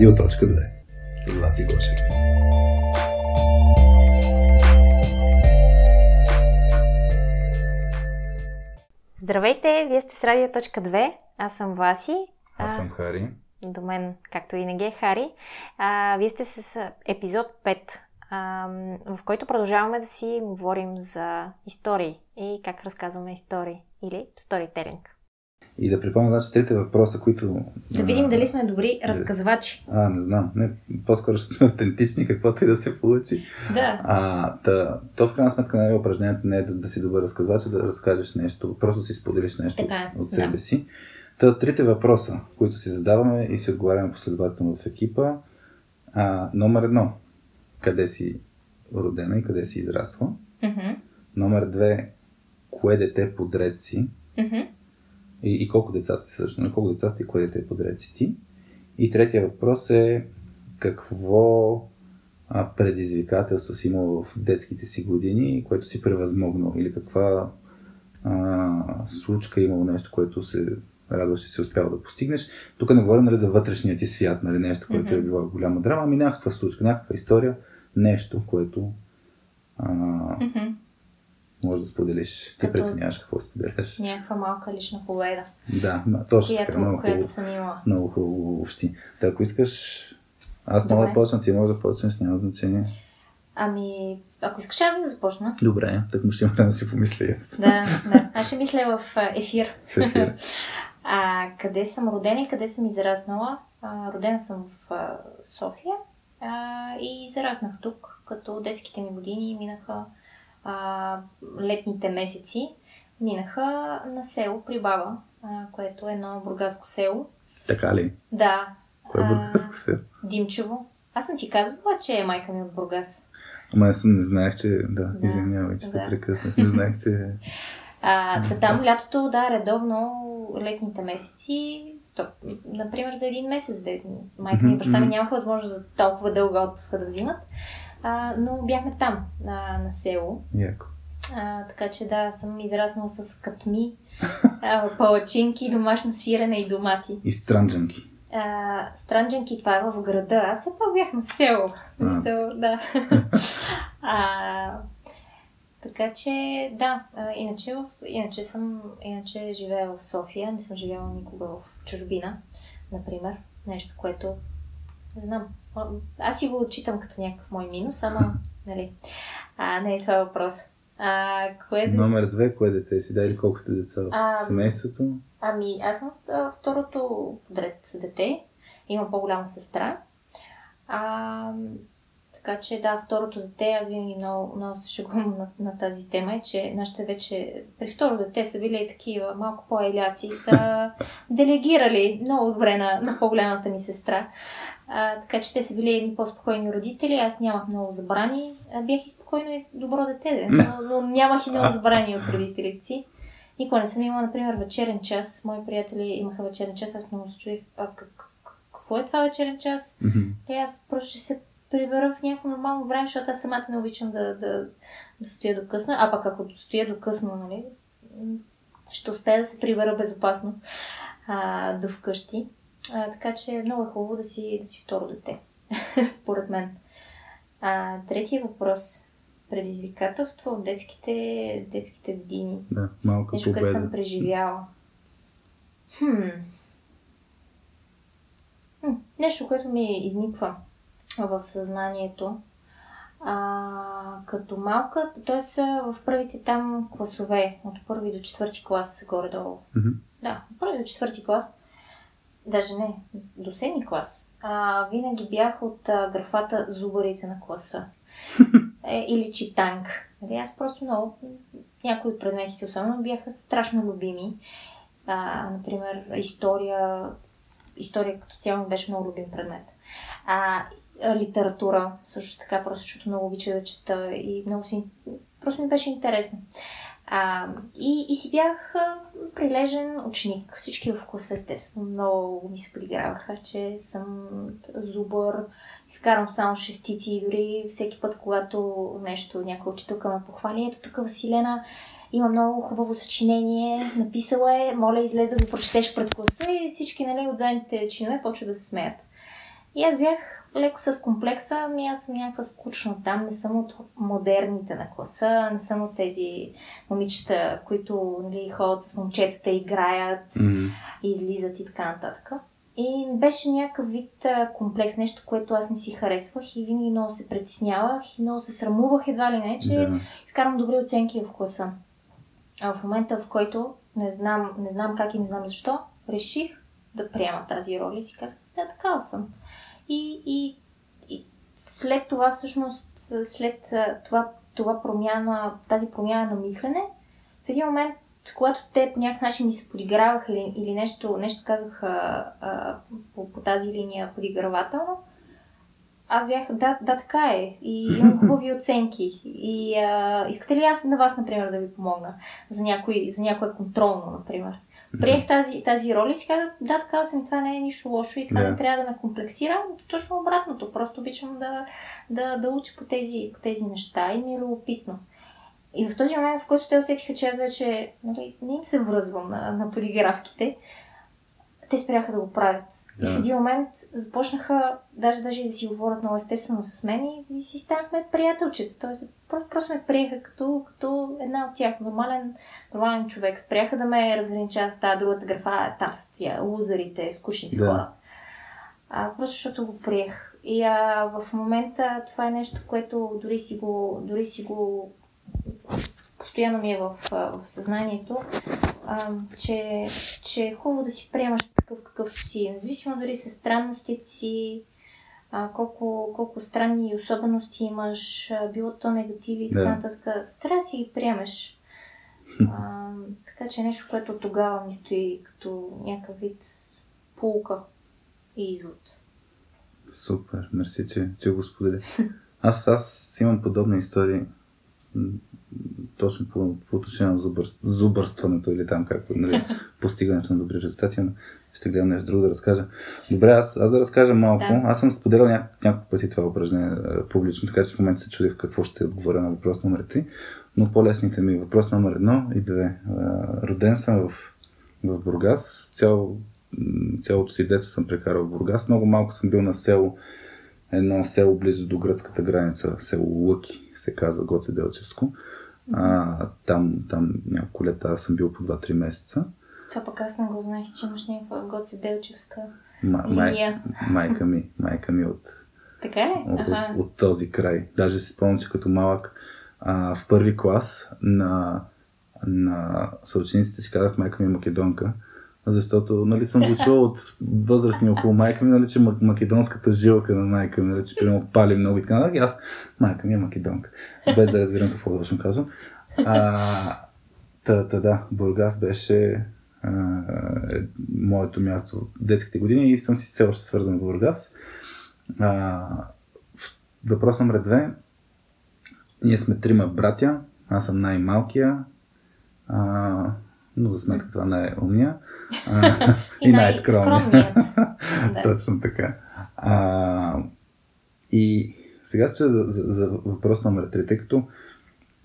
Радио.2 с Васи Гошев. Здравейте, вие сте с Радио.2, аз съм Васи. Аз съм Хари. До мен, както и не е Хари. А, вие сте с епизод 5, а, в който продължаваме да си говорим за истории и как разказваме истории или сторителинг. И да припомня, значи, трите въпроса, които... Да видим дали сме добри разказвачи. А, не знам. Не, по-скоро сме автентични, каквото и да се получи. Да. А, та, то в крайна сметка е упражнението не е да, да си добър разказвач, а да разкажеш нещо, просто си споделиш нещо Така е, от себе да. си. Та, трите въпроса, които си задаваме и си отговаряме последователно в екипа. А, номер едно. Къде си родена и къде си израсла? Мгм, Номер две. Кое дете подред си? мгм. И, и колко деца сте също? На колко деца сте и кое дете подред си ти? И третия въпрос е какво а, предизвикателство си имал в детските си години, което си превъзмогнал? Или каква а, случка е имало нещо, което се радваш, че си успял да постигнеш. Тук не говорим нали, за вътрешния ти свят, нали, нещо, което Мгм. е било голяма драма, ами някаква случка, някаква история, нещо, което а, Мгм. Може да споделиш. Ти Като- преценяваш какво споделяш. Някаква малка лична победа, Да, точно така, много която, която хубаво. съм имала. Много хубаво въобще. Та, ако искаш, аз мога да почна, ти може да почнеш, няма значение. Ами, ако искаш аз да започна. Добре, так му ще има да си помисля аз. Да, да. Аз ще мисля в ефир. В ефир. А, къде съм родена и къде съм израснала? А, родена съм в а, София а, и израснах тук, като детските ми години минаха а, летните месеци. Минаха на село при баба, а, което е едно бургаско село. Така ли? Да. Кое е бургаско се? Димчево. Аз съм ти казвала, че е майка ми от Бургас. Ама аз не знаех, че... Да, Да, извинявай, че да. те прекъснах. Не знаех, че... А, та там лятото, да, редовно летните месеци, то, например за един месец, де, майка ми и баща ми нямаха възможност за толкова дълга отпуска да взимат, а, но бяхме там, на, на село. Яко. А, така че да, съм израснала с катми, а, палачинки, домашно сирене и домати. И странджанки. А, странджанки, това е в града. Аз все пак бях на село. А. На село, да. а, така че, да, а, иначе, в, иначе съм, иначе живея в София, не съм живяла никога в чужбина, например. Нещо, което, не знам, аз си го отчитам като някакъв мой минус, ама, нали, а, не е това въпрос. А, кое да... Номер две, кое дете си? Да, или колко сте деца в А, семейството? Ами, аз съм а, второто подред дете. Имам по-голяма сестра. А, така че, да, второто дете, аз винаги много, много се шегувам на, на тази тема, е, че нашите вече при второ дете са били такива малко по-еляци, са делегирали много добре на, на по-голямата ми сестра. А, така че те са били едни по-спокойни родители, аз нямах много забрани. А, бях и спокойно и добро дете, де, но, но нямах и много забрани от родителите си. Никога не съм имала, например, вечерен час. Мои приятели имаха вечерен час, аз много се чудих, а как, как- какво е това вечерен час? Мгм. Е, аз просто ще се прибера в някакво нормално време, защото аз самата не обичам да, да, да стоя до късно. А пък ако стоя до късно, нали, ще успея да се прибера безопасно а, до вкъщи. А, така че много е хубаво да си, да си второ дете, според мен. А, третия въпрос. Предизвикателство от детските, детските години. Да, малка Нещо, което съм преживяла. Хм. Хм. Нещо, което ми изниква в съзнанието. А, като малка, т.е. в първите там класове, от първи до четвърти клас, горе-долу. Мгм. Да, от първи до четвърти клас, даже не, до седми клас, а, винаги бях от а, графата зубарите на класа. е, или читанг. Нали, аз просто много, някои от предметите особено бяха страшно любими. А, например, история, история като цяло беше много любим предмет. А, литература също така, просто защото много обичах да чета и много си... Просто ми беше интересно. А, и, и си бях прилежен ученик. Всички в класа, естествено, много ми се подиграваха, че съм зубър, изкарам само шестици и дори всеки път, когато нещо, някоя учителка ме похвали, ето тук Василена има много хубаво съчинение, написала е, моля излез да го прочетеш пред класа и всички нали, от задните чинове почват да се смеят. И аз бях леко с комплекса, ами аз съм някаква скучна там, не съм от модерните на класа, не съм от тези момичета, които нали, ходят с момчетата, играят, М, излизат и така нататък. И беше някакъв вид комплекс, нещо, което аз не си харесвах и винаги много се притеснявах и много се срамувах едва ли не, че Да. изкарам добри оценки в класа. А в момента, в който не знам, не знам как и не знам защо, реших да приема тази роля и си казах, да, такава съм. И, и, и след това, всъщност, след това, това промяна, тази промяна на мислене, в един момент, когато те по някакъв начин ми се подиграваха или, или нещо, нещо казаха а, по, по тази линия подигравателно, аз бях, да, да, така е. И имам хубави оценки. И а, искате ли аз на вас, например, да ви помогна за, някой, за някое контролно, например? Приех тази, тази роля и си казах, да, така съм, това не е нищо лошо и това не трябва да ме комплексира. Точно обратното. Просто обичам да, да, да уча по тези, по тези неща и ми е любопитно. И в този момент, в който те усетиха, че аз вече нали, не им се връзвам на, на подигравките, те спряха да го правят. И в един момент започнаха даже, даже и да си говорят много естествено с мен и, и си станахме приятелчета. Тоест, просто, просто ме приеха като, като една от тях, нормален, нормален човек. Спряха да ме разграничават в тази другата графа, там са тия лузарите, скучните Да. хора. А, просто защото го приех. И а, в момента това е нещо, което дори си го, дори си го постоянно ми е в, в съзнанието, а, че, че е хубаво да си приемаш такъв какъвто си, независимо дори с странностите си, а, колко, колко странни особености имаш, а, било то негативи и така нататък. Трябва да си ги приемеш. А, така че е нещо, което тогава ми стои като някакъв вид полука и извод. Супер, мерси, че, че го сподели. Аз, аз имам подобни истории точно по, по отношение на зубър, зубърстването или там както, нали, постигането на добри резултати, но ще гледам нещо друго да разкажа. Добре, аз, аз да разкажа малко. Да. Аз съм споделял ня, няколко пъти това упражнение публично, така че в момента се чудих какво ще отговоря на въпрос номер 3. Но по-лесните ми въпрос номер 1 и 2. Е, Роден съм в, в Бургас. Цял, цялото си детство съм прекарал в Бургас. Много малко съм бил на село, едно село близо до гръцката граница, село Лъки, се казва Гоце Делчевско. А, там, там няколко лета аз съм бил по 2-3 месеца. Това пък аз не го знаех, че имаш някаква Гоце Делчевска Ма, май, майка ми, майка ми от, Така ли? от, Ага. от, от този край. Даже си спомням, че като малък а, в първи клас на, на съучениците си казах майка ми е македонка, защото нали, съм го чувал от възрастни около майка ми, нали, че ма- македонската жилка на майка ми, нали, че примерно пали много и така нататък. Аз, майка ми е македонка. Без да разбирам какво точно казвам. А, та, та, да, Бургас беше а, моето място в детските години и съм си все още свързан с Бургас. А, въпрос номер две. Ние сме трима братя. Аз съм най-малкия. А, но за сметка това най-умния. А, И най-скромният. Да. Точно така. А, и сега ще за, за, за въпрос номер 3, тъй като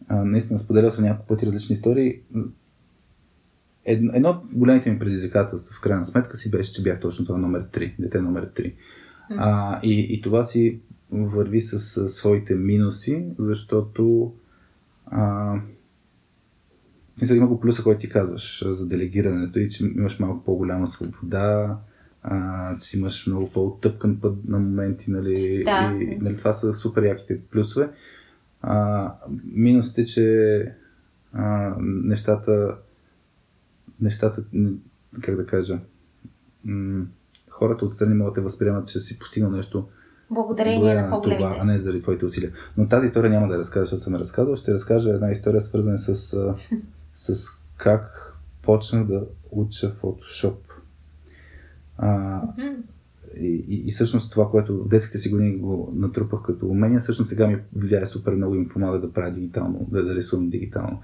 а, наистина споделял съм няколко пъти различни истории. Едно, едно от големите ми предизвикателства в крайна сметка си беше, че бях точно това номер 3, дете номер 3. А, и, и това си върви с, с своите минуси, защото а, в смисъл има го плюса, който ти казваш за делегирането и че имаш малко по-голяма свобода, а, че имаш много по-тъпкан път на моменти, нали, Да. и нали, това са супер яките плюсове. А, минусите, че а, нещата, нещата, как да кажа, м- хората отстрани могат да те възприемат, че си постигнал нещо Благодарение на това, а не заради твоите усилия. Но тази история няма да я разкажа, защото съм я разказал. Ще разкажа една история, свързана с, с как почнах да уча Photoshop. А, и, и, и всъщност това, което в детските си години го натрупах като умения, всъщност сега ми влияе супер много и ми помага да правя дигитално, да, да рисувам дигитално.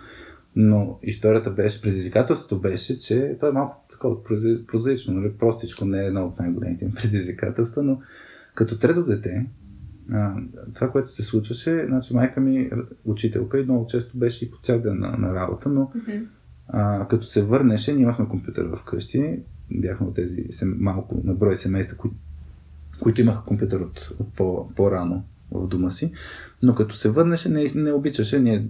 Но историята беше, предизвикателството беше, че то е малко такова прозаично, нали? простичко, не е едно от най-големите ми предизвикателства, но като трето дете, а, това, което се случваше, значи майка ми е учителка и много често беше и по цял ден на, на работа, но Мгм. а, като се върнеше, ние имахме компютър вкъщи, бяхме от тези сем, малко на брой семейства, кои, които имаха компютър от, от по, по-рано в дома си, но като се върнеше, не, не обичаше ние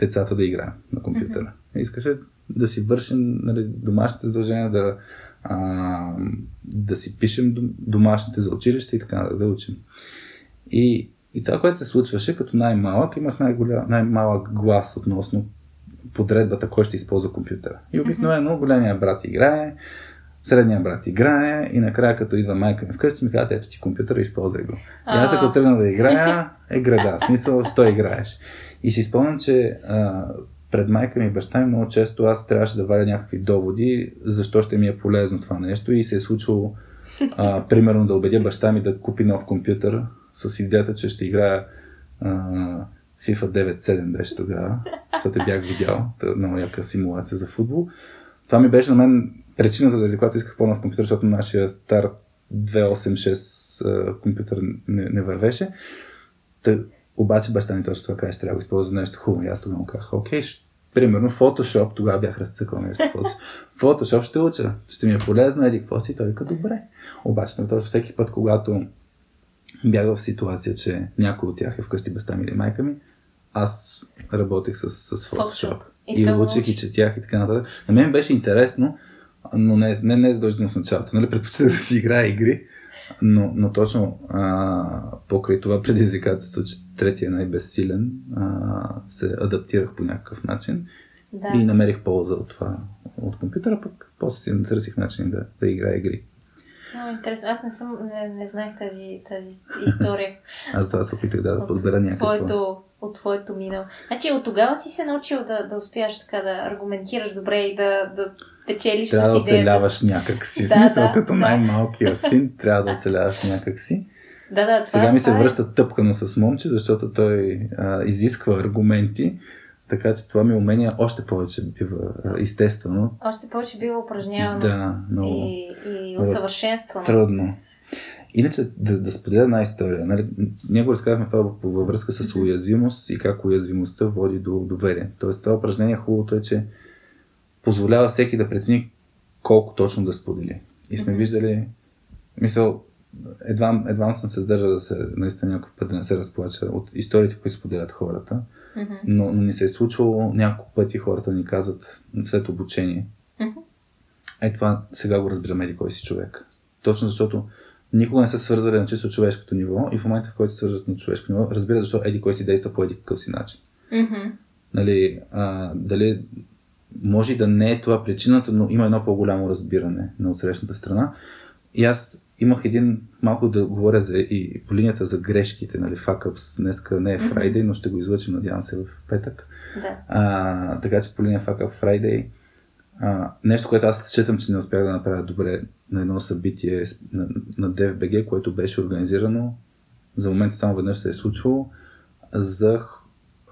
децата да играем на компютъра. Mm-hmm. Искаше да си вършим нали, домашните задължения, да, а, да си пишем домашните за училище и така да, да учим. И, и това, което се случваше, като най-малък, имах най-малък глас относно подредбата, кой ще използва компютъра. И обикновено големия брат играе, средния брат играе и накрая като идва майка ми вкъщи ми казва, ето ти компютъра, използвай го. И аз ако тръгна да играя, е града. В смисъл, що играеш. И си спомням, че а, пред майка ми и баща ми много често аз трябваше да вадя някакви доводи, защо ще ми е полезно това нещо и се е случило а, примерно да убедя баща ми да купи нов компютър с идеята, че ще играя а, FIFA 9-7 беше тогава, защото бях видял много яка симулация за футбол. Това ми беше на мен причината, заради която исках по-нов компютър, защото нашия стар 286 компютър не, не вървеше. Обаче баща ми точно това каже, че трябва да използва нещо хубаво. И аз тогава му казах, окей, примерно Photoshop, тогава бях разцъкал нещо. Photoshop ще уча, ще ми е полезно, еди какво си. Той вика, добре. Обаче, точно всеки път, когато бях в ситуация, че някой от тях е вкъщи баща ми или майка ми, аз работех с, с Photoshop. Photoshop. И, и учих и четях и така нататък. На мен беше интересно, но не, не, не задължително в началото. Нали? Предпочитах да си играя игри, но, но точно а, покрай това предизвикателство, че третия най-безсилен, а, се адаптирах по някакъв начин да. и намерих полза от това от компютъра, пък после си търсих начин да, да играя игри. Много интересно. Аз не съм, не, не знаех тази, тази история. Аз това се опитах да, да подбера някакво. Твоето, от твоето минало. Значи от тогава си се научил да, да успяш така да аргументираш добре и да, да печелиш трябва да оцеляваш някак си. Да, Смисъл, да, като да. най-малкия син, трябва да оцеляваш някак си. Да, да, това, Сега ми се е. връща тъпкано с момче, защото той а, изисква аргументи така че това ми умение още повече бива естествено. Още повече бива упражнявано. Да, много. И, и усъвършенствано. Трудно. Иначе да, да споделя една история. Нали, ние го разказахме това във връзка с уязвимост и как уязвимостта води до доверие. Тоест това упражнение хубавото е, че позволява всеки да прецени колко точно да сподели. И сме mm-hmm. виждали, мисъл, едва, едва съм се сдържал да се, наистина някой път да не се разплача от историите, които споделят хората. Mm-hmm. Но, но ни се е случвало няколко пъти хората ни казват след обучение. Mm-hmm. Е, това сега го разбираме ли кой си човек. Точно защото никога не са свързвали на чисто човешкото ниво и в момента, в който се свързват на човешко ниво, разбира защо еди кой си действа по еди какъв си начин. Mm-hmm. Нали, а, дали може да не е това причината, но има едно по-голямо разбиране на отсрещната страна. И аз имах един малко да говоря за, и по линията за грешките, нали, fuck Днеска не е Friday, mm-hmm. но ще го излъчим, надявам се, в петък. Да. А, така че по линия fuck up Friday а, нещо, което аз считам, че не успях да направя добре на едно събитие на, на DFBG, което беше организирано, за момента само веднъж се е случвало, за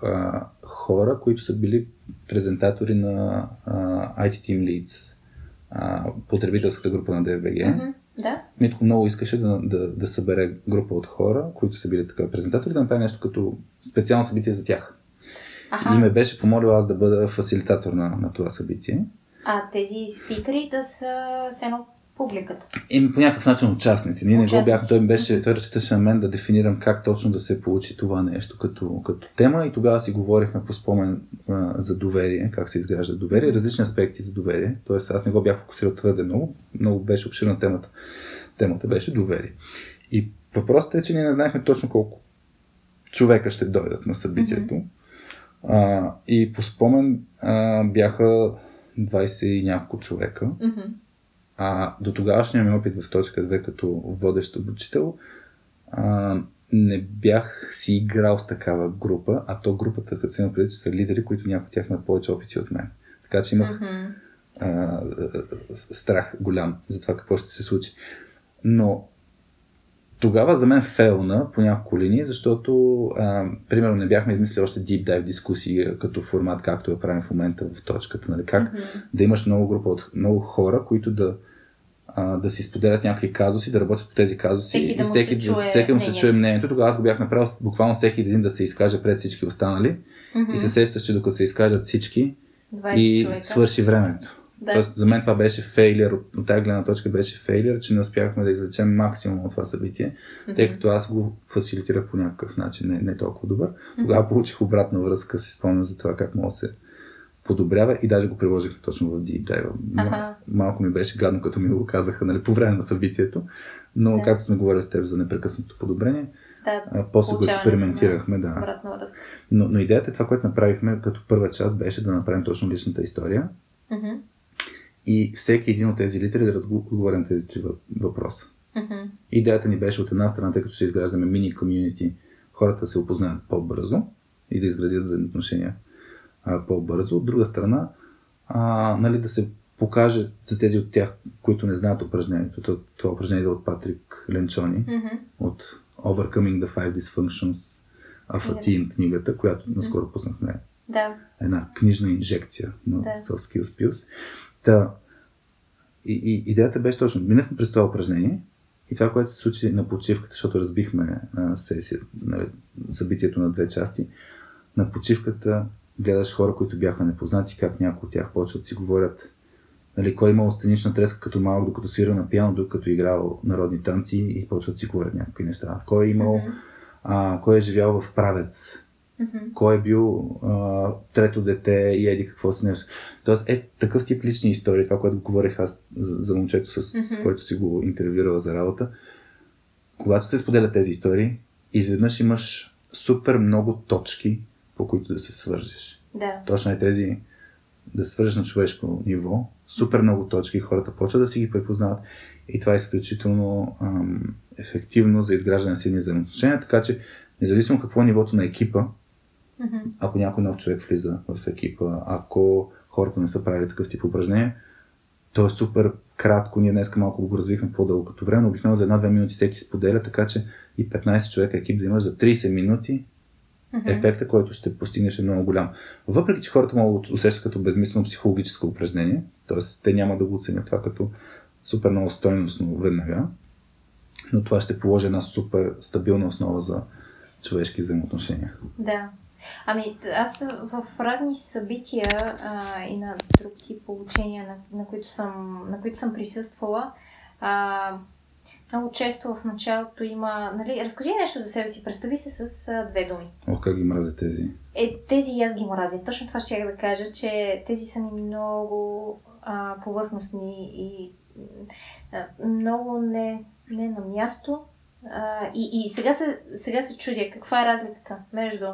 а, хора, които са били презентатори на а, IT Team Leads, а, потребителската група на DFBG. Mm-hmm. Да. Митко много искаше да, да, да събере група от хора, които са били така презентатори, да направи нещо като специално събитие за тях. Аха. И ме беше помолил аз да бъда фасилитатор на, на това събитие. А тези спикъри да са с едно публиката? Еми по някакъв начин участници. Ние участници. не го бяхме. Той, беше, той разчиташе на мен да дефинирам как точно да се получи това нещо като, като тема и тогава си говорихме по спомен а, за доверие, как се изгражда доверие, различни аспекти за доверие. Тоест аз не го бях фокусирал твърде много, много беше обширна темата. Темата беше доверие. И въпросът е, че ние не знаехме точно колко човека ще дойдат на събитието. Mm-hmm. А, и по спомен а, бяха 20 и няколко човека. Mm-hmm. А до тогавашния ми опит в точка 2 като водещ обучител, а, не бях си играл с такава група, а то групата, като се има преди, че са лидери, които някои от тях имат повече опити от мен. Така че имах mm-hmm. а, страх голям за това какво ще се случи. Но тогава за мен фейлна по няколко линии, защото а, примерно не бяхме измислили още deep dive дискусии като формат, както я правим в момента в точката. Нали? Как mm-hmm. да имаш много група от много хора, които да, а, да си споделят някакви казуси, да работят по тези казуси всеки и да всеки, да, чуе всеки му се чуе мнението. Тогава аз го бях направил буквално всеки един да се изкаже пред всички останали mm-hmm. и се сещаш, че докато се изкажат всички и човека. свърши времето. Да. Тоест, за мен това беше фейлер, от, от тази гледна точка беше фейлер, че не успяхме да извлечем максимум от това събитие, тъй като аз го фасилитирах по някакъв начин, не, не толкова добър. Тогава получих обратна връзка, си спомням за това как мога да се подобрява и даже го приложих точно в Deep Dive. Аха. Малко ми беше гадно, като ми го казаха нали, по време на събитието, но Да. както сме говорили с теб за непрекъснато подобрение, Да, а, после го експериментирахме. Да. Но, но идеята е това, което направихме като първа част, беше да направим точно личната история Мгм. И всеки един от тези литери да отго- отговори на тези три въ- въпроса. Мгм. Идеята ни беше от една страна, тъй като ще изграждаме мини комьюнити, хората се опознаят по-бързо и да изградят взаимоотношения по-бързо. От друга страна, а, нали, да се покаже за тези от тях, които не знаят упражнението. То- Това упражнение е от Патрик Ленчони, Мгм. от Overcoming the Five Dysfunctions of a. Team, книгата, която наскоро пуснахме Да. една книжна инжекция на Да. Soft Skills Pills. Та, и, и, идеята беше точно, минахме през това упражнение и това, което се случи на почивката, защото разбихме а, сесия, нали, събитието на две части, на почивката гледаш хора, които бяха непознати, как някои от тях почват си говорят нали, кой е имал сценична треска като малък, докато свира на пиано, докато е играл народни танци и почват да си говорят някакви неща. Кой е имал, Мгм. а, кой е живял в правец, Мгм. кой е бил а, трето дете и еди какво си нещо. Тоест е такъв тип лични истории, това, което говорих аз за, за момчето, с Мгм. който си го интервюирала за работа. Когато се споделят тези истории, изведнъж имаш супер много точки, по които да се свържеш. Да. Точно е тези да свържеш на човешко ниво, супер много точки, хората почват да си ги препознават и това е изключително ам, ефективно за изграждане на силни взаимоотношения, така че независимо какво е нивото на екипа, Мгм. ако някой нов човек влиза в екипа, ако хората не са правили такъв тип упражнения, то е супер кратко. Ние днес малко го развихме по-дълго като време, но обикновено за една-две минути всеки споделя, така че и 15 човека екип да имаш за 30 минути, Мгм. ефекта, който ще постигнеш е много голям. Въпреки, че хората могат да усещат като безмислено психологическо упражнение, т.е. те няма да го оценят това като супер много стойностно веднага, но това ще положи една супер стабилна основа за човешки взаимоотношения. Да. Ами, аз в разни събития а, и на друг тип обучения, на, на, които, съм, на които съм присъствала, а, много често в началото има, нали, разкажи нещо за себе си, представи се с а, две думи. Ох, как ги мразя тези. Е, тези и аз ги мразя. Точно това ще да кажа, че тези са ми много а, повърхностни и а, много не, не на място. А, и и сега, се, сега се чудя каква е разликата между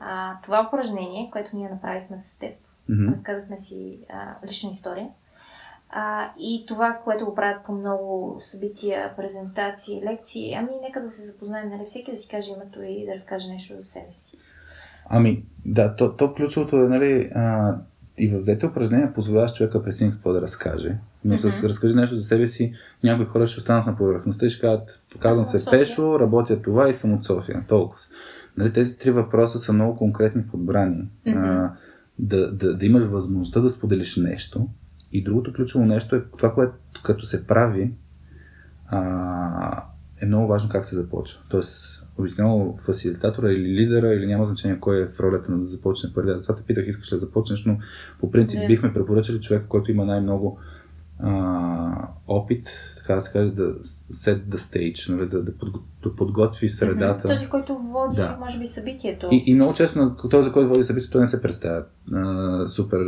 а, това упражнение, което ние направихме с теб. Мгм. Разказахме си а, лична история. А, и това, което го правят по много събития, презентации, лекции. Ами, нека да се запознаем, нали? Всеки да си каже името и да разкаже нещо за себе си. Ами, да, то, то ключовото е, нали, а, и в двете упражнения позволяваш човека прецени какво да разкаже. Но с Мгм. разкажи нещо за себе си, някои хора ще останат на повърхността и ще кажат, казвам Аз съм се. Пешо, работя това и съм от София. Толкова. Нали, тези три въпроса са много конкретни подбрани. Мгм. А, да, да, да имаш възможността да споделиш нещо. И другото ключово нещо е това, което като се прави, а, е много важно как се започва. Тоест, обикновено фасилитатора или лидера, или няма значение кой е в ролята на да започне първи. Аз затова те питах, искаш ли да започнеш, но по принцип Да. бихме препоръчали човек, който има най-много а, опит, така да се каже, да set the stage, нали, да, да, да подготви средата. Този, който води, Да. може би, събитието. И, и много често на този, който води събитието, той не се представя а, супер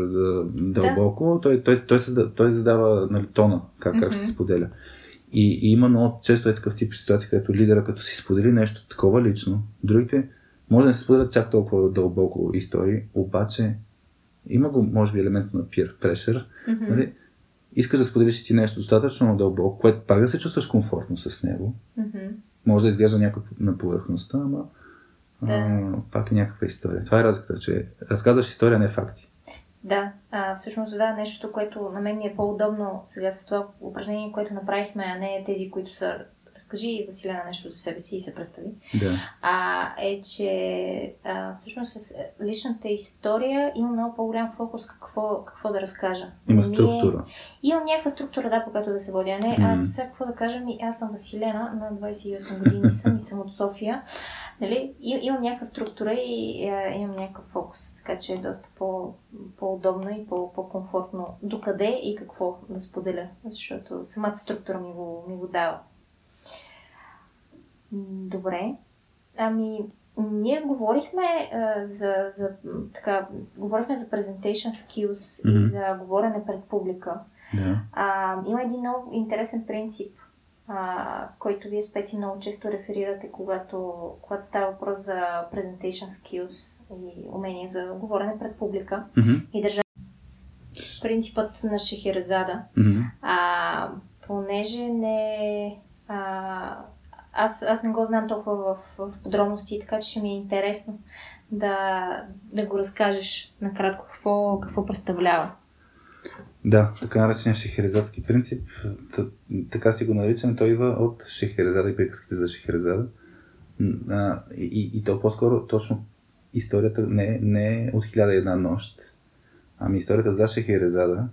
дълбоко. Той, той, той, създа, той задава нали, тона, как, как ще се споделя. И, и има много често е такъв тип ситуации, където лидера, като си сподели нещо такова лично, другите може да не се споделят чак толкова дълбоко истории, обаче има го, може би, елемент на peer pressure. Мгм. Нали? Искаш да споделиш ти нещо достатъчно дълбоко, което пак да се чувстваш комфортно с него. Мгм. Може да изглежда някой на повърхността, ама Да. а, пак е някаква история. Това е разликата, че разказваш история, не факти. Да, а, всъщност да, нещото, което на мен ми е по-удобно сега с това упражнение, което направихме, а не тези, които са разкажи Василена нещо за себе си и се представи, Да. а, е, че а, всъщност с личната история има много по-голям фокус какво, какво да разкажа. Има Не ми е- структура. Имам някаква структура, да, по която да се водя. Не, Мгм. а сега какво да кажа ми, аз съм Василена, на 28 години съм и съм от София. Нали? И, имам някаква структура и а, имам някакъв фокус, така че е доста по, по-удобно и по, по-комфортно докъде и какво да споделя, защото самата структура ми го, ми го дава. Добре. Ами, ние говорихме а, за, за, м, така, говорихме за presentation skills Мгм. и за говорене пред публика. Да. А, има един много интересен принцип, а, който вие с Пети много често реферирате, когато, когато става въпрос за presentation skills и умения за говорене пред публика Мгм. и държа принципът на Шехерезада. Мгм. А, понеже не... А, аз, аз не го знам толкова в, в подробности, така че ще ми е интересно да, да го разкажеш накратко какво, какво представлява. Да, така наречения шехерезадски принцип, т- така си го наричам, той идва от Шехерезада и приказките за Шехерезада. А, и, и то по-скоро точно историята не, не е от хиляда и една нощ, ами историята за Шехерезада,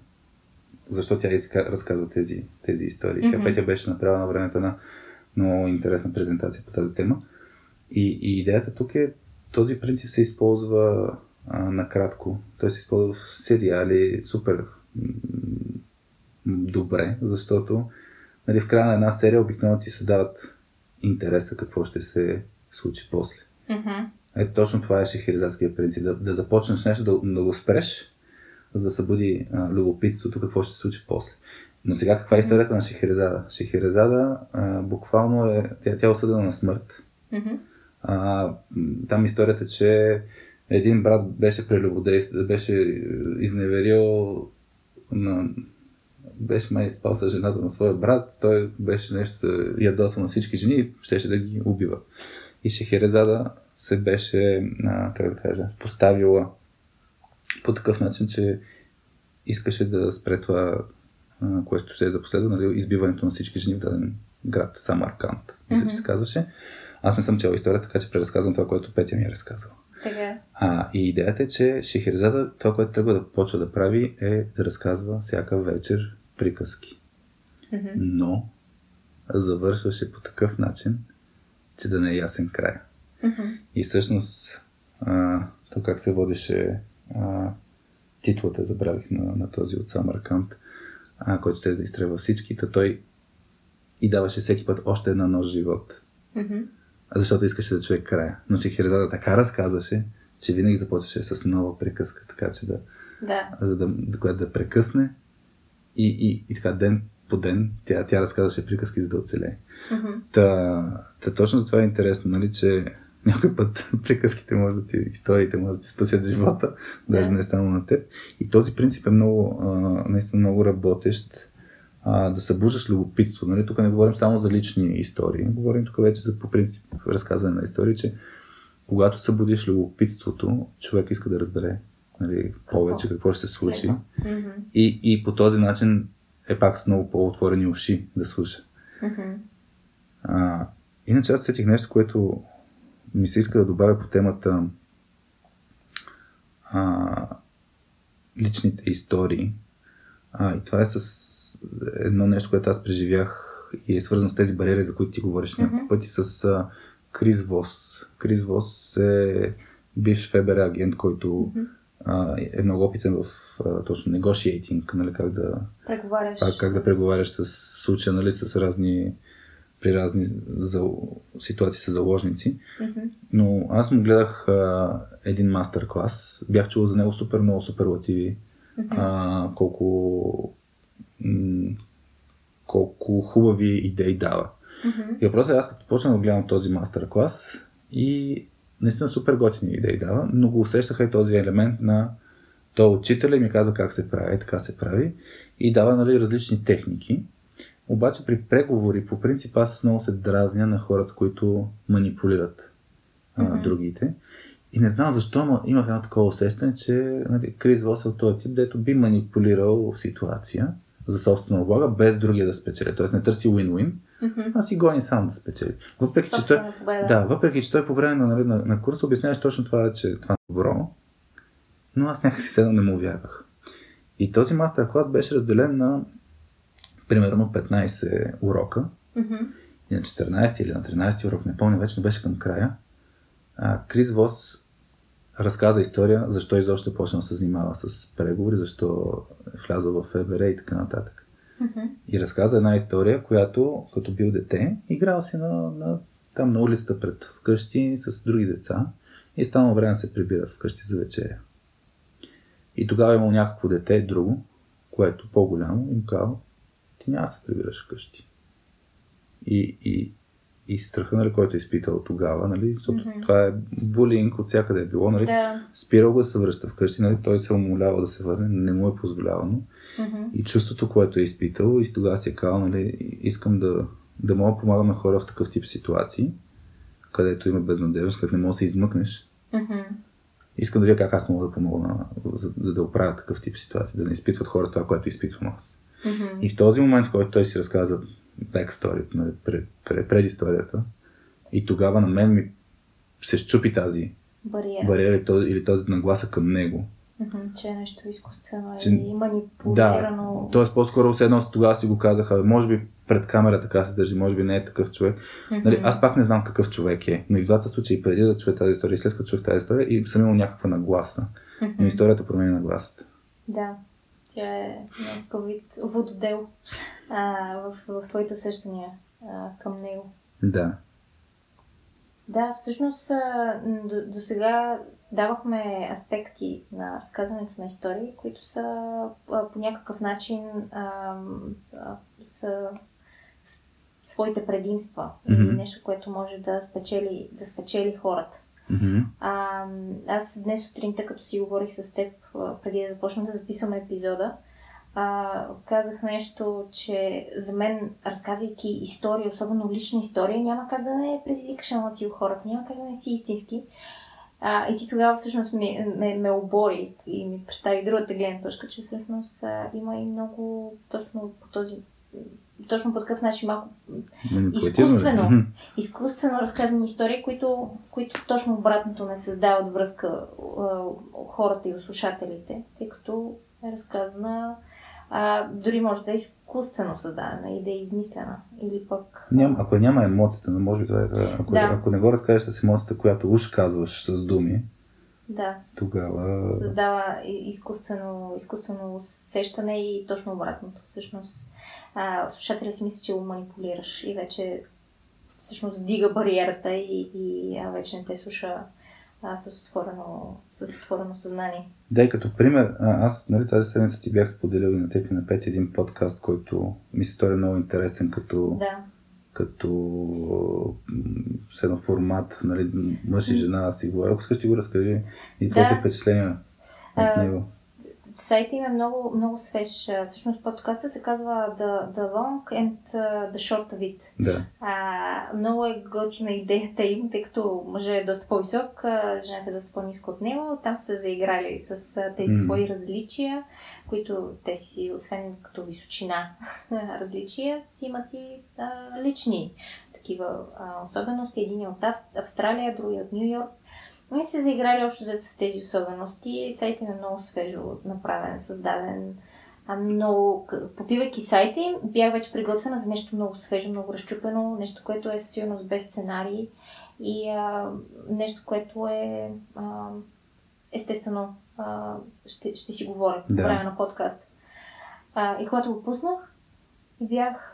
защо тя изка, разказва тези, тези истории. Тя Мгм. Петя беше направила на времето на много интересна презентация по тази тема. И, и идеята тук е, този принцип се използва а, накратко. Той се използва в сериали супер добре, защото нали, в края на една серия обикновено ти създават интереса какво ще се случи после. Mm-hmm. Ето точно това е шехеризатския принцип. Да, да започнеш нещо, да, да го спреш, за да събуди а, любопитството какво ще се случи после. Но сега каква е историята на Шехерезада? Шехерезада а, буквално е, тя, тя е осъдена на смърт. Mm-hmm. А, там историята, че един брат беше прелюбодействал, беше е, изневерил на... беше май спал с жената на своя брат, той беше нещо се ядосал на всички жени и щеше да ги убива. И Шехерезада се беше, а, как да кажа, поставила по такъв начин, че искаше да спре това, което ще е за последно, нали, избиването на всички жени в даден град, Самарканд, мисля, че се казваше. Аз не съм чел историята, така че преразказвам това, което Петя ми е разказала. Така. А, и идеята е, че Шехерзада, това, което тръгва да почва да прави, е да разказва всяка вечер приказки. Mm-hmm. Но завършваше по такъв начин, че да не е ясен край. Mm-hmm. И всъщност, а, то как се водеше а, титлата, забравих на, на този от Самарканд, а, който ще да изтребва всички, та той и даваше всеки път още една нощ живот. Mm-hmm. Защото искаше да чуе края. Но че Херезада така разказваше, че винаги започваше с нова приказка, така че да, Да. за да, да, която да прекъсне. И, и, и така ден по ден тя, тя разказваше приказки, за да оцелее. Mm-hmm. Та, та точно за това е интересно, нали, че някой път приказките може да ти, историите може да ти спасят живота, даже Да. не само на теб. И този принцип е много, а, наистина много работещ, а, да събуждаш любопитство. Нали? Тук не говорим само за лични истории, говорим тук вече за по принцип разказване на истории, че когато събудиш любопитството, човек иска да разбере нали, повече какво ще се случи. Mm-hmm. И, и по този начин е пак с много по-отворени уши да слуша. Mm-hmm. А, иначе аз сетих нещо, което ми се иска да добавя по темата а, личните истории. А, и това е с едно нещо, което аз преживях и е свързано с тези бариери, за които ти говориш няколко Мгм. пъти, с а, Крис Вос. Крис Вос е бивш ФБР агент, който Мгм. а, е много опитен в а, точно negotiating, нали, как да, Преговаряш. как, как да преговаряш с случая, нали, с разни при разни за, ситуации с заложници. Мгм. Но аз му гледах а, един мастер клас. Бях чул за него супер много суперлативи. Мгм. А, колко, м- колко хубави идеи дава. Мгм. И въпросът е, аз като почнах да гледам този мастер клас и наистина супер готини идеи дава, но го усещаха и този елемент на то учителя ми казва как се прави, е, така се прави и дава нали, различни техники. Обаче при преговори, по принцип, аз много се дразня на хората, които манипулират а, Мгм. другите. И не знам защо, ама имах едно такова усещане, че нали, Крис Вос е от този тип, дето би манипулирал ситуация, за собствена облага, без другия да спечели. Тоест не търси win-win, Мгм. а си гони сам да спечели. Въпреки, че той, да, въпреки, че той по време на, нали, на, на курса обясняваше точно това, че това е добро, но аз някакси седна не му вярвах. И този мастер клас беше разделен на примерно 15 урока, Мгм. и на 14 или на 13 урок, не помня вече, но беше към края. А, Крис Вос разказа история, защо изобщо е почна да се занимава с преговори, защо е влязъл в ФБР и така нататък. Мгм. И разказа една история, която, като бил дете, играл си на, на, там на улицата пред вкъщи с други деца и станало време да се прибира вкъщи за вечеря. И тогава имал някакво дете, друго, което по-голямо, и му казал, ти няма да се прибираш вкъщи. И, и, и страха, нали, който е изпитал тогава, нали, защото Мгм. това е булинг от всякъде е било, нали, Да. спирал го да се връща вкъщи, нали, той се умолява да се върне, не му е позволявано. Мгм. И чувството, което е изпитал, и тогава си е казал, нали, искам да, да мога да помагам на хора в такъв тип ситуации, където има безнадежност, където не можеш да се измъкнеш. Мгм. Искам да видя как аз мога да помогна, за, за да оправя такъв тип ситуации, да не изпитват хора това, което изпитвам аз. Мгм. И в този момент, в който той си разказа бекстори, нали, пред, пред, пред историята, и тогава на мен ми се щупи тази Бариера. бариера или този, или този нагласа към него. Мгм. Че е нещо изкуствено Че- и манипулирано. Тоест, по-скоро все едно тогава си го казаха, може би пред камера така се държи, може би не е такъв човек. Мгм. Нали, аз пак не знам какъв човек е, но и в двата случаи, преди да чуя тази история и след като чух тази история, и съм имал някаква нагласа. Мгм. Но историята промени нагласата. Да. Тя е някакъв вид вододел а, в, в твоите усещания а, към него. Да. Да, всъщност до, до сега давахме аспекти на разказването на истории, които са по някакъв начин а, а, са с своите предимства Мгм. или нещо, което може да спечели, да спечели хората. Мгм. А, аз днес сутринта, като си говорих с теб, преди да започнем да записваме епизода, а, казах нещо, че за мен, разказвайки история, особено лична история, няма как да не предизвикаш емоции у хората, няма как да не си истински. А, и ти тогава всъщност ме, ме, ме обори и ми представи другата гледна точка, че всъщност а, има и много точно по този точно по такъв начин малко? Изкуствено. Изкуствено разказани истории, които, които точно обратното не създават връзка у хората и у слушателите, тъй като е разказана а, дори може да е изкуствено създадена и да е измислена. Или пък... Ням, ако няма емоцията, но може би това е, да, ако, Да. ако не го разкажеш с емоцията, която уж казваш с думи, Да, тогава... създава изкуствено, изкуствено усещане и точно обратното. Всъщност, а, слушателя си мисли, че го манипулираш и вече всъщност дига бариерата и, и а, вече не те слуша а, с, отворено, с отворено съзнание. Да, и като пример, аз нали, тази седмица ти бях споделил и на теб и на Пет един подкаст, който ми се стори много интересен като, Да, като с едно формат, нали, мъж и жена си говоря. Ако искаш ти го разкажи и твоите Да. впечатления от него. Сайта им е много, много свеж. Всъщност подкаста се казва The, the Long and the Short of It. Да. А, много е готина идеята им, тъй като мъжът е доста по-висок, жената е доста по-низко от него. Там са заиграли с тези М. свои различия, които те си, освен като височина различия, си имат и а, лични такива а, особености. Един е от Авс- Австралия, другия от Нью Йорк. И се заиграли общо взето с тези особености. Сайтът им е много свежо направен, създаден. А много, попивайки сайта им, бях вече приготвена за нещо много свежо, много разчупено, нещо, което е със сигурност без сценарий и а, нещо, което е а, естествено а, ще, ще си говоря по Да. време на подкаст. А, и когато го пуснах, бях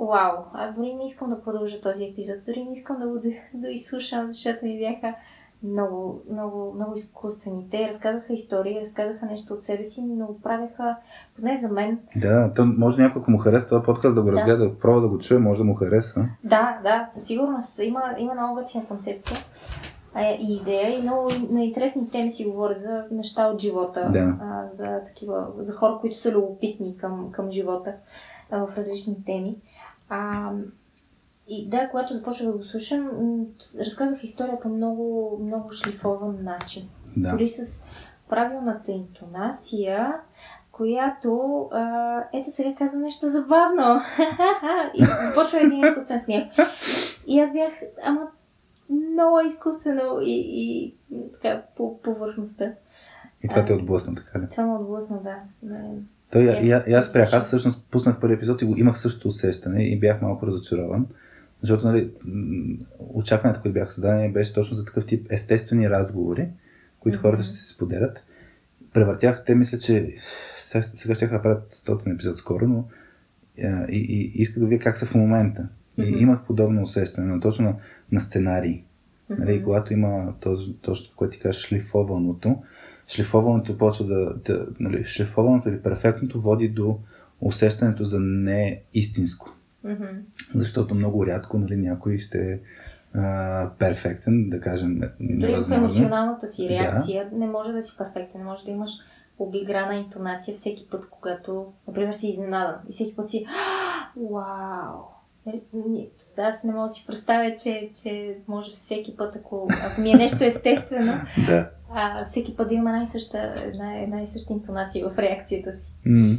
Вау, аз дори не искам да продължа този епизод, дори не искам да го да, да изслушам, защото ми бяха много, много, много изкуствени. Те разказаха истории, разказаха нещо от себе си, но правеха, поне за мен, Да, то може някой, ако му хареса този подкаст, да го Да. разгледа, да пробва да го чуе, може да му хареса. Да, да, със сигурност. Има, има много готина концепция е, и идея и много на интересни теми си говорят за неща от живота, Да. а, за такива, за хора, които са любопитни към, към живота а, в различни теми. А, и да, когато започнах да го слушам, разказах историята много, много шлифован начин. Да. Дори с правилната интонация, която а, ето сега казвам нещо забавно. и започва един изкуствен смях. И аз бях, ама много изкуствено и, и така по повърхността. И това те отблъсна, така ли? Това ме отблъсна, да. Той, и, и аз спрях. Аз всъщност пуснах първи епизод и го имах същото усещане и бях малко разочарован. Защото нали, очакването, които бяха създадени, беше точно за такъв тип естествени разговори, които mm-hmm. хората ще се споделят. Превъртях, те мисля, че сега ще правят 100 епизод скоро, но и, и, и иска да видя как са в момента. И mm-hmm. имах подобно усещане, но точно на, на сценарии. Mm-hmm. Нали, когато има този, точно, което ти кажеш, шлифованото, шлифованото почва да, да нали, шлифованото или перфектното води до усещането за не истинско. Mm-hmm. Защото много рядко нали, някой ще е перфектен, да кажем, Дори в емоционалната си реакция да. не може да си перфектен, не може да имаш обиграна интонация всеки път, когато, например, си изненадан и всеки път си вау! Нали, да, аз не мога да си представя, че, че може всеки път, ако, ако ми е нещо естествено, да. а, всеки път да има една и съща, една, една и съща интонация в реакцията си. Mm.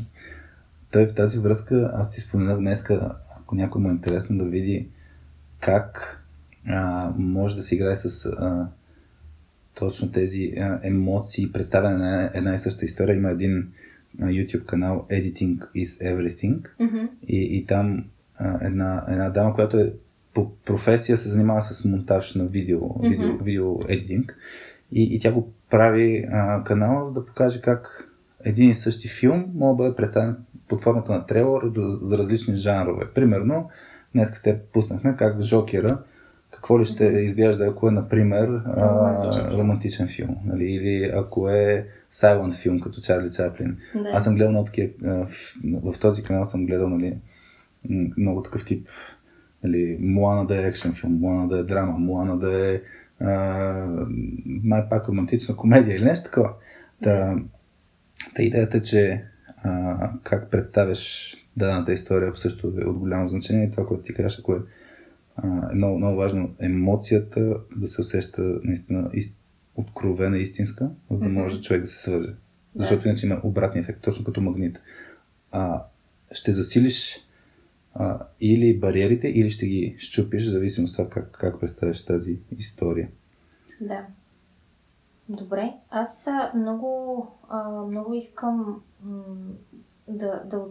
Той в тази връзка, аз ти споменах днес, ако някой му е интересно да види как а, може да се играе с а, точно тези а, емоции, представяне на една и съща история. Има един а, YouTube канал Editing is Everything mm-hmm. и, и там а, една, една дама, която е по професия се занимава с монтаж на видео, mm-hmm. видео, видео едитинг и, и тя го прави а, канала, за да покаже как един и същи филм може да бъде представен под формата на трейлър за различни жанрове. Примерно, днес сте пуснахме как в Жокера какво ли ще изглежда, ако е, например, романтичен, а, романтичен филм, нали? или ако е silent филм, като Чарли Чаплин. Да. Аз съм гледал много такива, в този канал съм гледал нали, много такъв тип, нали, Муана да е екшен филм, Муана да е драма, Муана да е а, май пак романтична комедия или нещо такова. Та, та идеята е, че а, как представяш дадената история също е от голямо значение. Това, което ти кажеш, ако е е много, много важно емоцията да се усеща наистина ист, откровена, истинска, за да може mm-hmm. човек да се свърже. Защото иначе има обратния ефект, точно като магнит. А, ще засилиш а, или бариерите, или ще ги щупиш, в зависимост от това как, как представяш тази история. Да. Добре. Аз много, а, много искам м- да, да,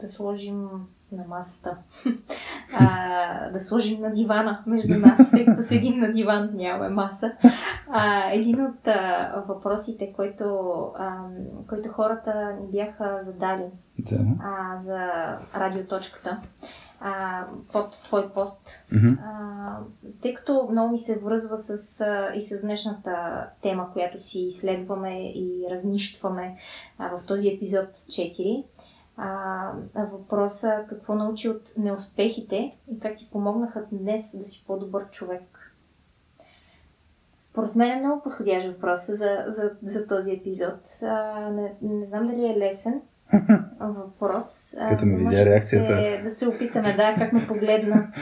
да сложим на масата. а, да сложим на дивана между нас, тъй като седим на диван, нямаме маса. А, един от а, въпросите, който, а, който хората ни бяха задали да. а, за радиоточката, а, под твой пост, mm-hmm. а, тъй като много ми се връзва с, а, и с днешната тема, която си изследваме и разнищваме а, в този епизод 4, а, въпроса какво научи от неуспехите и как ти помогнаха днес да си по-добър човек. Според мен е много подходящ въпрос за, за, за този епизод. А, не, не знам дали е лесен въпрос. Като ми видя реакцията. Да се, да се опитаме, да, как ме погледна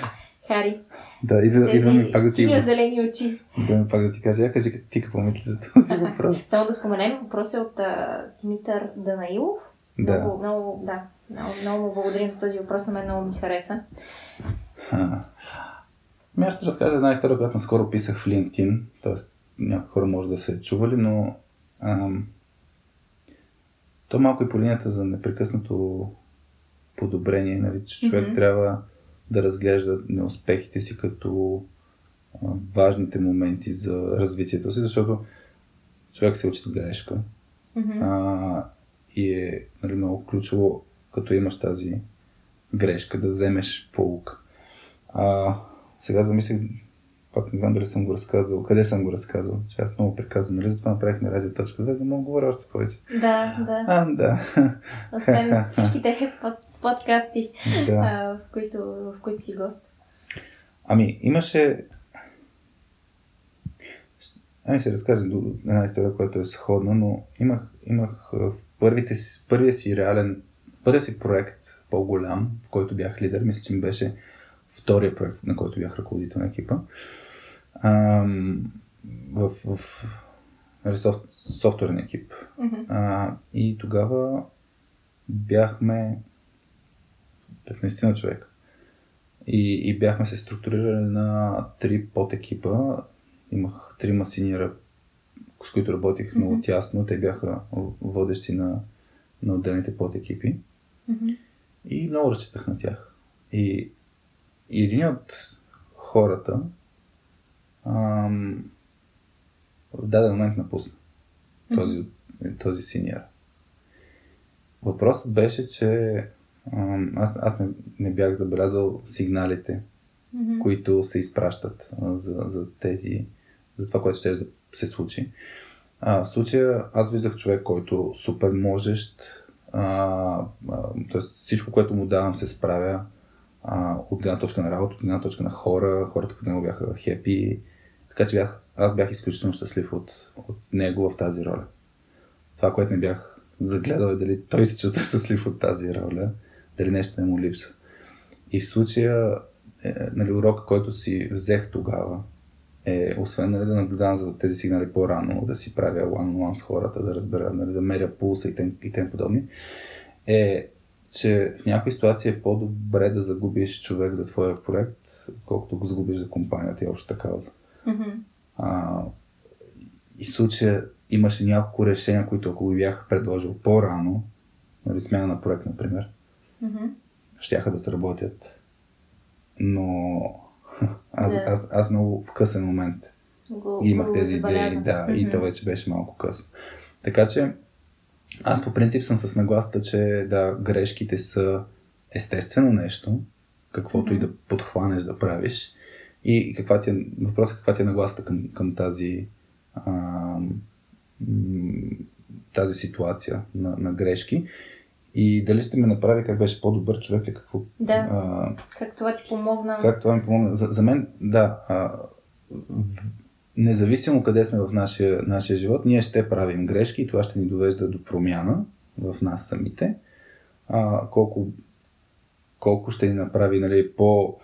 Хари. Да, идва, идва ми пак да ти... зелени очи. Да ми пак да ти кажа, я кажи ти какво мислиш за този въпрос. Само да споменем, въпросът е от а, Димитър Данаилов да. Много, много, да. Много, много му благодарим за този въпрос, на мен много ми хареса. Ми аз ще разкажа една история, която наскоро писах в LinkedIn, т.е. някои хора може да се чували, но ам, то малко и по линията за непрекъснато подобрение, нали, че човек mm-hmm. трябва да разглежда неуспехите си като а, важните моменти за развитието си, защото човек се учи с грешка. Mm-hmm. А, и е нали, много ключово, като имаш тази грешка, да вземеш полука. А, сега замислих, пак не знам дали съм го разказвал, къде съм го разказвал, че аз много приказвам, нали? Затова направихме радио точка, за да мога говоря още повече. Да, да. А, да. Освен всичките под, подкасти, да. а, в, които, в които си гост. Ами, имаше Ами се разкажа една история, която е сходна, но имах, имах в първите, първия си реален, първия си проект по-голям, в който бях лидер, мисля, че ми беше втория проект, на който бях ръководител на екипа. Ам, в, в нали, софт, софтуерен екип. Мгм. А, и тогава бяхме 15 на човека. И, и бяхме се структурирали на три подекипа. Имах трима синьора, с които работих много Мгм. тясно. Те бяха водещи на, на отделните подекипи. Мгм. И много разчитах на тях. И, и един от хората ам, в даден момент напусна. Този, този синьор. Въпросът беше, че аз, аз не, не бях забелязал сигналите, Мгм. които се изпращат а, за, за тези, за това, което ще да се случи. А, в случая аз виждах човек, който супер можещ, а, а, т.е. всичко, което му давам се справя а, от гледна точка на работа, от гледна точка на хора, хората по него бяха хепи, така че бях, аз бях изключително щастлив от, от него в тази роля. Това, което не бях загледал е дали той се чувства щастлив от тази роля, дали нещо не му липсва. И в случая, е, нали, урока, който си взех тогава, е, освен нали, да наблюдавам за тези сигнали по-рано, да си правя one-on-one с хората, да разбера, нали, да меря пулса и тем, и тем подобни, е, че в някои ситуации е по-добре да загубиш човек за твоя проект, колкото го загубиш за компанията и общата кауза. Мгм. А, и в случая имаше няколко решения, които ако ги бях предложил по-рано, нали, смяна на проект, например, Мгм. щяха да сработят. Но аз, Да. аз, аз много в късен момент Го, имах го тези идеи, да, и Мгм. то вече беше малко късно. Така че, аз по принцип съм с нагласата, че да, грешките са естествено нещо, каквото и Мгм. да подхванеш да правиш. И, каква ти е, въпросът е каква ти е нагласата към, към тази, а, тази ситуация на, на грешки. И дали ще ме направи как беше по-добър човек ли какво. Да. А, Как това ти помогна? как това ми помогна? За, за мен, да. А, независимо къде сме в нашия, нашия живот, ние ще правим грешки и това ще ни довежда до промяна в нас самите. А, колко, колко ще ни направи нали, по,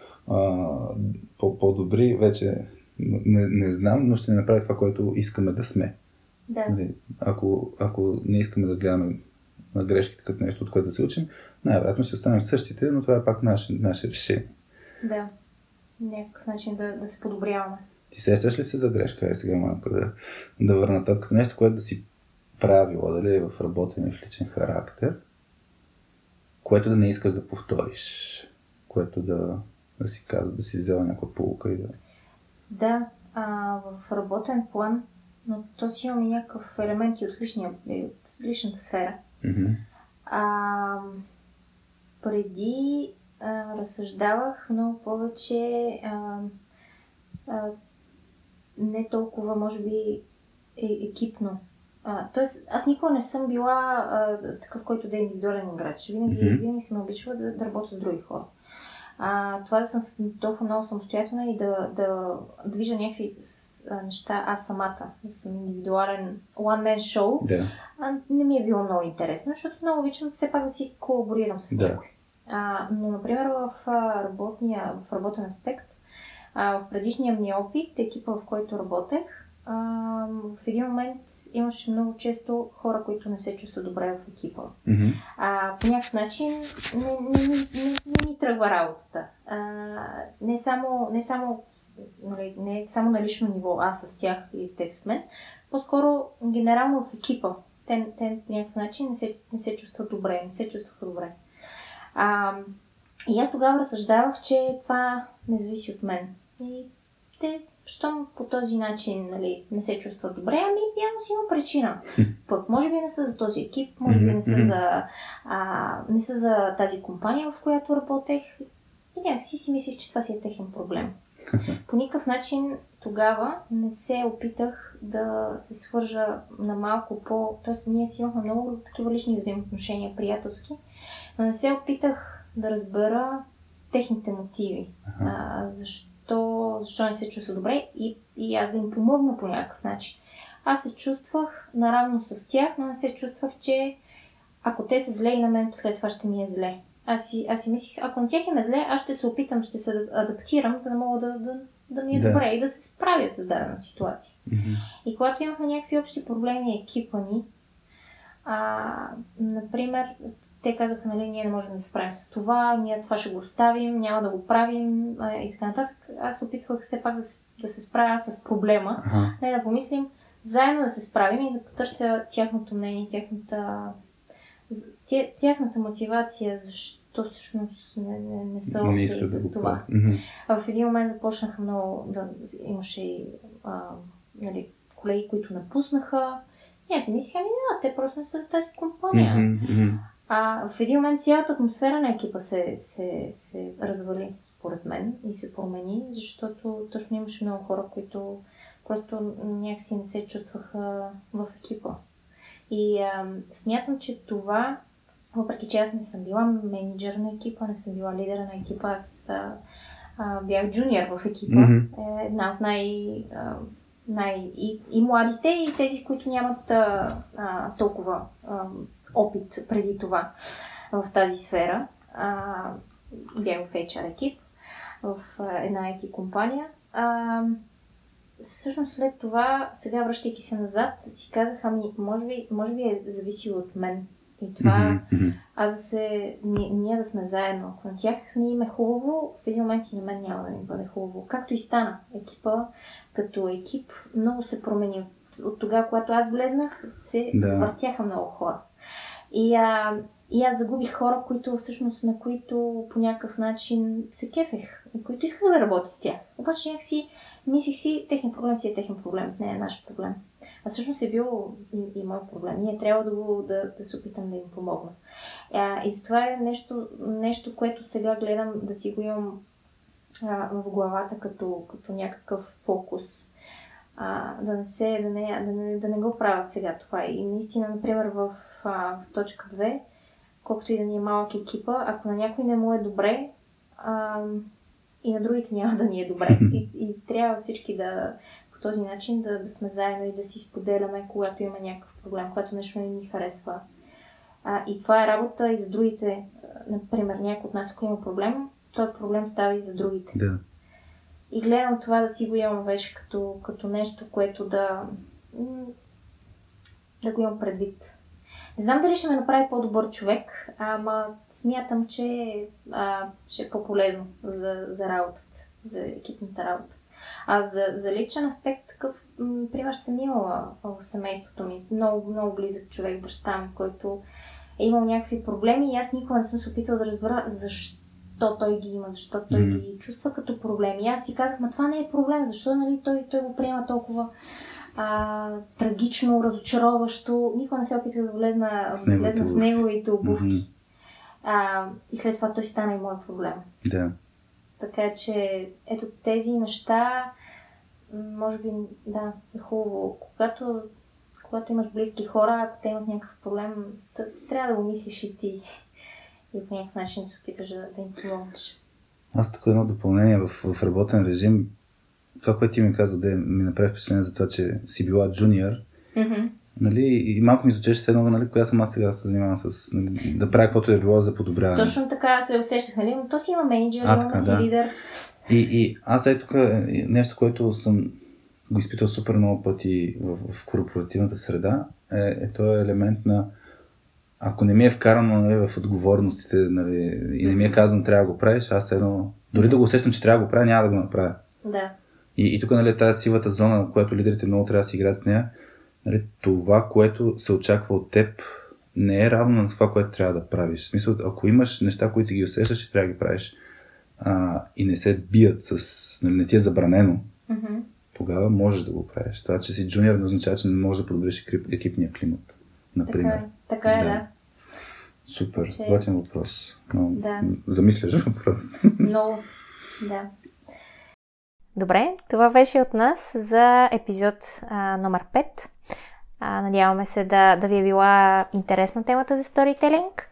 по-добри, вече не, не знам, но ще направи това, което искаме да сме. Да. Нали, ако, ако не искаме да гледаме на грешките като нещо, от което да се учим, най-вероятно ще останем същите, но това е пак наше, наше решение. Да. Някакъв начин да, да се подобряваме. Ти сещаш ли се за грешка? Е сега малко да, да върна топката. Нещо, което да си правила, дали е в работен и в личен характер, което да не искаш да повториш, което да, да си казва, да си взела някаква полука и да... Да, а, в работен план, но то си имаме някакъв елемент и от, личния, и от личната сфера. А, преди а, разсъждавах много повече а, а, не толкова, може би, е, екипно. А, тоест, аз никога не съм била а, такъв, който да е индивидуален играч. Винаги, винаги съм обичала да, да работя с други хора. А, това да съм толкова много самостоятелна и да, да движа някакви неща аз самата, да съм индивидуален one-man show, Да. а, не ми е било много интересно, защото много обичам все пак да си колаборирам с Да. някой. А, но, например, в, работния, в работен аспект, а, в предишния ми опит, екипа, в който работех, а, в един момент имаше много често хора, които не се чувстват добре в екипа. Мгм. А, по някакъв начин не, не, не, не, не ни тръгва работата. А, не само, не само, нали, не само на лично ниво, аз с тях и те с мен, по-скоро генерално в екипа. Те, те по някакъв начин не се, не се чувстват добре, не се чувстваха добре. А, и аз тогава разсъждавах, че това не зависи от мен. И те, щом по този начин нали, не се чувстват добре, ами явно си има причина. Пък може би не са за този екип, може би не са за, а, не са за тази компания, в която работех. И някакси си мислих, че това си е техен проблем. По никакъв начин тогава не се опитах да се свържа на малко по... Тоест, ние си имахме много такива лични взаимоотношения, приятелски, но не се опитах да разбера техните мотиви. А, защо, защо не се чувства добре и, и аз да им помогна по някакъв начин. Аз се чувствах наравно с тях, но не се чувствах, че ако те са зле и на мен след това ще ми е зле. Аз си, аз си мислих, ако на тях им е зле, аз ще се опитам, ще се адаптирам, за да мога да, да, да ми е Да. добре и да се справя с дадена ситуация. Мгм. И когато имахме някакви общи проблеми, екипа ни, а, например, те казаха, нали, ние не можем да се справим с това, ние това ще го оставим, няма да го правим а, и така нататък. Аз се опитвах все пак да, с- да се справя с проблема, Аха. не да помислим, заедно да се справим и да потърся тяхното мнение, тяхната, тяхната мотивация, защо всъщност не, не, не са Не иска да с това. А В един момент започнаха много да имаше и, нали, колеги, които напуснаха. И аз си мислех, ами да, те просто не са за тази компания. Мгм. А в един момент цялата атмосфера на екипа се, се, се развали, според мен, и се промени, защото точно имаше много хора, които просто някакси не се чувстваха в екипа. И а, смятам, че това, въпреки че аз не съм била менеджер на екипа, не съм била лидер на екипа, аз а, а, бях джуниор в екипа. Мгм. Е една от най- а, най- и, и младите, и тези, които нямат а, а, толкова а, опит преди това в тази сфера. А, бях в HR екип, в една IT компания. А, всъщност след това, сега връщайки се назад, си казах, ами може би, може би е зависило от мен. И това, мгм. аз да се, ние, ние да сме заедно. Ако на тях не им е хубаво, в един момент и на мен няма да ми бъде хубаво. Както и стана. Екипа като екип много се промени. От, от тогава, когато аз влезнах, се да. завъртяха много хора. И, а, и аз загубих хора, които всъщност на които по някакъв начин се кефех, на които исках да работя с тях. Обаче някакси мислих си, техния проблем си е техен проблем, не е наш проблем. А всъщност е бил и, и мой проблем. Ние трябва да, да, да се опитам да им помогна. А, и затова е нещо, нещо, което сега гледам да си го имам а, в главата като, като някакъв фокус. А, да, не се, да, не, да, не, да не го правя сега това. И наистина, например, в, а, в точка 2, колкото и да ни е малък екипа, ако на някой не му е добре, а, и на другите няма да ни е добре. И, и трябва всички да по този начин да, да сме заедно и да си споделяме, когато има някакъв проблем, когато нещо не ни харесва. А, и това е работа и за другите. Например, някой от нас, ако има проблем, този проблем става и за другите. Да. И гледам това да си го имам вече като, като нещо, което да, да го имам предвид. Не знам дали ще ме направи по-добър човек, ама смятам, че а, ще е по-полезно за, за работата, за екипната работа. А за, за личен аспект, такъв м, пример съм имала в семейството ми. Много, много близък човек, баща ми, който е имал някакви проблеми и аз никога не съм се опитала да разбера защо той ги има, защо той Мгм. ги чувства като проблеми. И аз си казах, ма това не е проблем, защо нали, той, той го приема толкова а, трагично, разочароващо. Никога не се опитах да влезна, В влезна в неговите обувки. Мгм. А, и след това той стана и мой проблем. Да. Така че, ето тези неща, може би, да, е хубаво. Когато, когато имаш близки хора, ако те имат някакъв проблем, трябва да го мислиш и ти. И по някакъв начин се опиташ да, да им помогнеш. Аз тук едно допълнение в, в работен режим. Това, което ти ми каза, да ми направи впечатление за това, че си била джуниор. Mm-hmm. Нали, и малко ми звучеше се едно, нали, коя съм аз сега се занимавам с нали, да правя каквото е било за подобряване. Точно така се усещах, нали? Но то си има менеджер, А, така, си да. лидер. И, и аз е тук е нещо, което съм го изпитал супер много пъти в, в корпоративната среда, е, е този елемент на ако не ми е вкарано нали, в отговорностите нали, и не ми е казано трябва да го правиш, аз едно, дори да го усещам, че трябва да го правя, няма да го направя. Да. И, и тук нали, тази сивата зона, на която лидерите много трябва да си играят с нея, нали, това, което се очаква от теб, не е равно на това, което трябва да правиш. В смисъл, ако имаш неща, които ги усещаш, ще трябва да ги правиш а, и не се бият с... Нали, не ти е забранено, Mm-hmm. тогава можеш да го правиш. Това, че си джуниор, не означава, че не можеш да подобриш екип, екипния климат. Например. Така, е. така е, Да. да. Супер. Че- Готин въпрос. Но, Да. Замисляш въпрос. Много. Да. Добре, това беше от нас за епизод а, номер 5. А, надяваме се да, да ви е била интересна темата за сторителинг.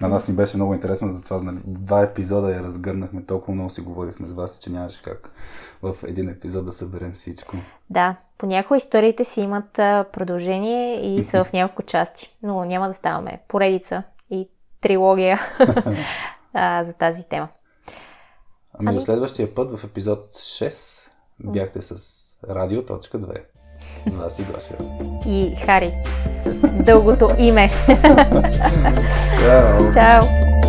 На нас ни беше много интересно, затова нали, два епизода я разгърнахме, толкова много си говорихме с вас, че нямаше как в един епизод да съберем всичко. Да, понякога историите си имат продължение и са в няколко части, но няма да ставаме поредица и трилогия за тази тема. Ами, ами... до следващия път в епизод 6 бяхте с Радио.2. С вас и Гоша. И Хари с дългото име. Чао! Чао!